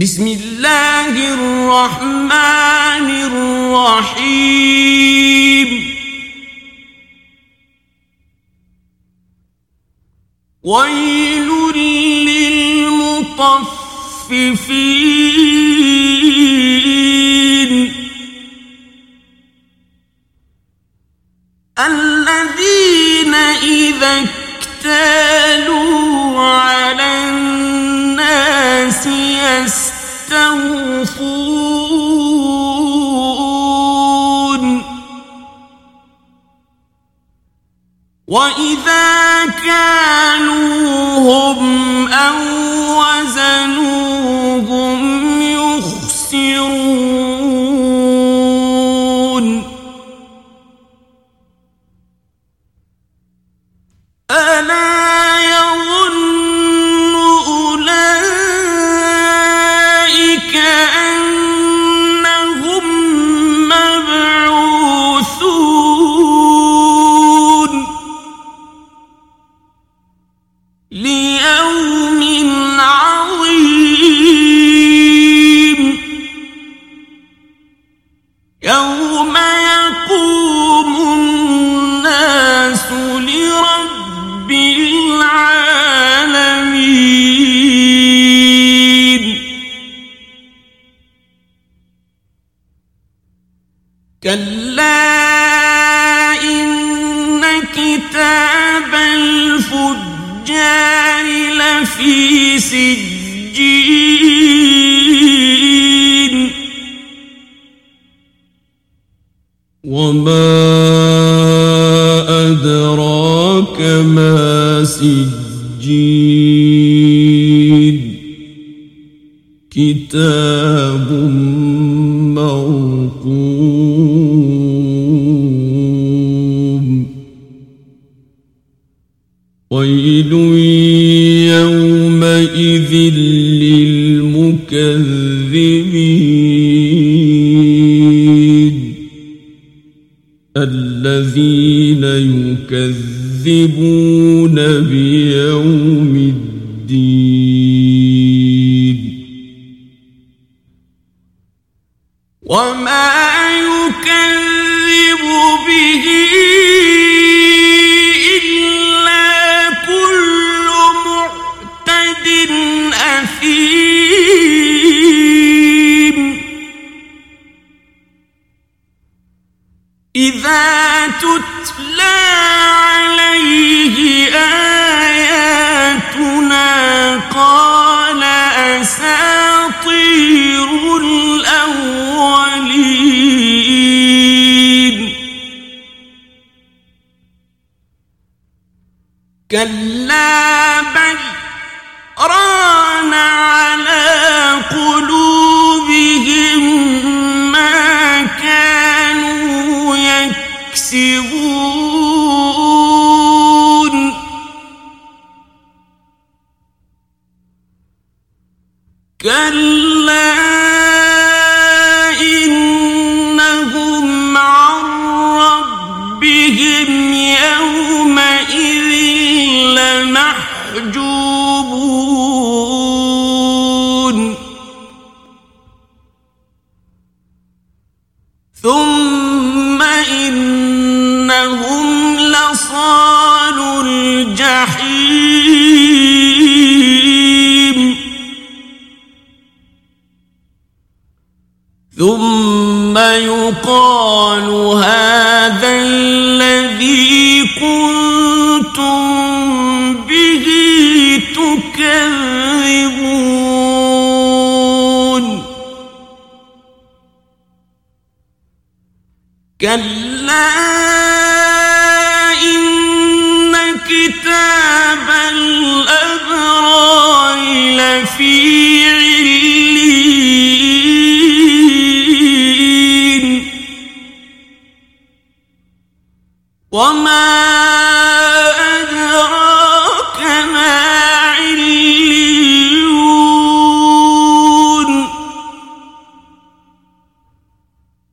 بسم الله الرحمن الرحيم. ويل للمطففين. وإذا كانوهم لفي سجين. وما أدراك ما سجين. كتاب مرقوم. ويل يومئذ للمكذبين. الذين يكذبون بيوم الدين. وما يكذب به إذا تتلى لصال الجحيم. ثم يقال هذا الذي كنتم به تكذبون. كلا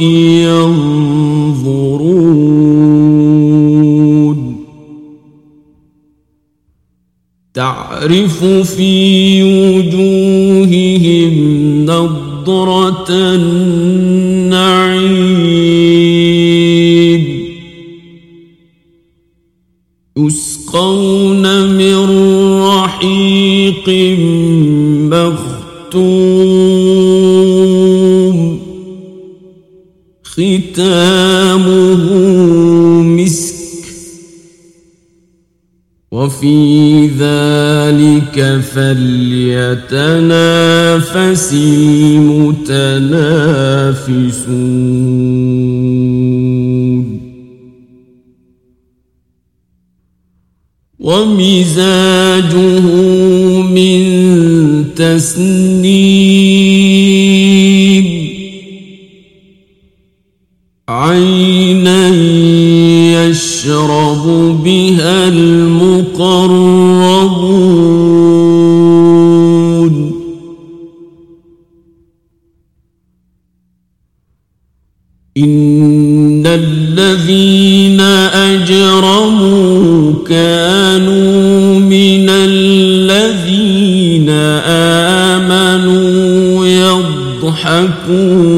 ينظرون. تعرف في وجوههم نضرة النعيم. يسقون من رحيق مختوم. ختامه مسك. وفي ذلك فليتنافس المتنافسون. ومزاجه من تسنيم يشرب بها المقربون. إن الذين أجرموا كانوا من الذين آمنوا يضحكون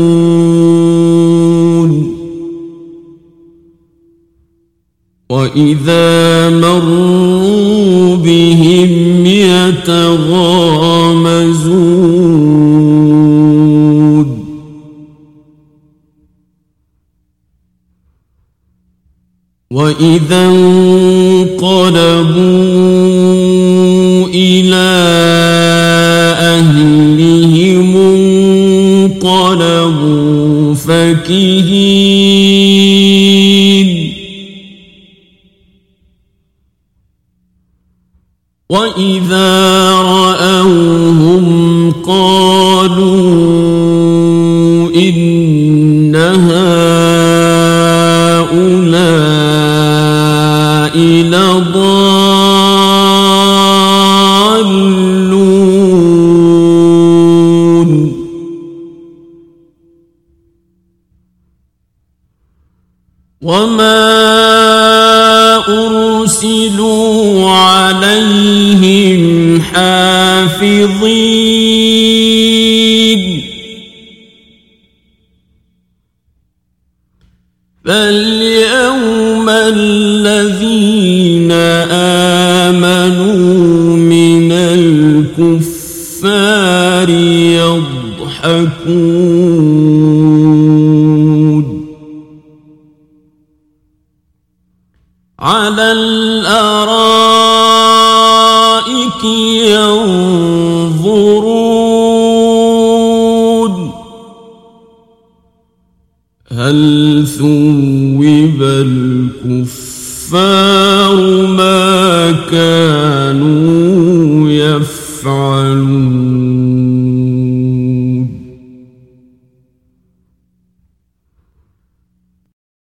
وإذا مروا بهم يتغامزون. وإذا انقلبوا إلى أهلهم انقلبوا فكهين. وإذا رأوهم قالوا إن هؤلاء لضالون. وما فاليوم الذين آمنوا من الكفار يضحكون على الأرائك هل ثوب الكفار ما كانوا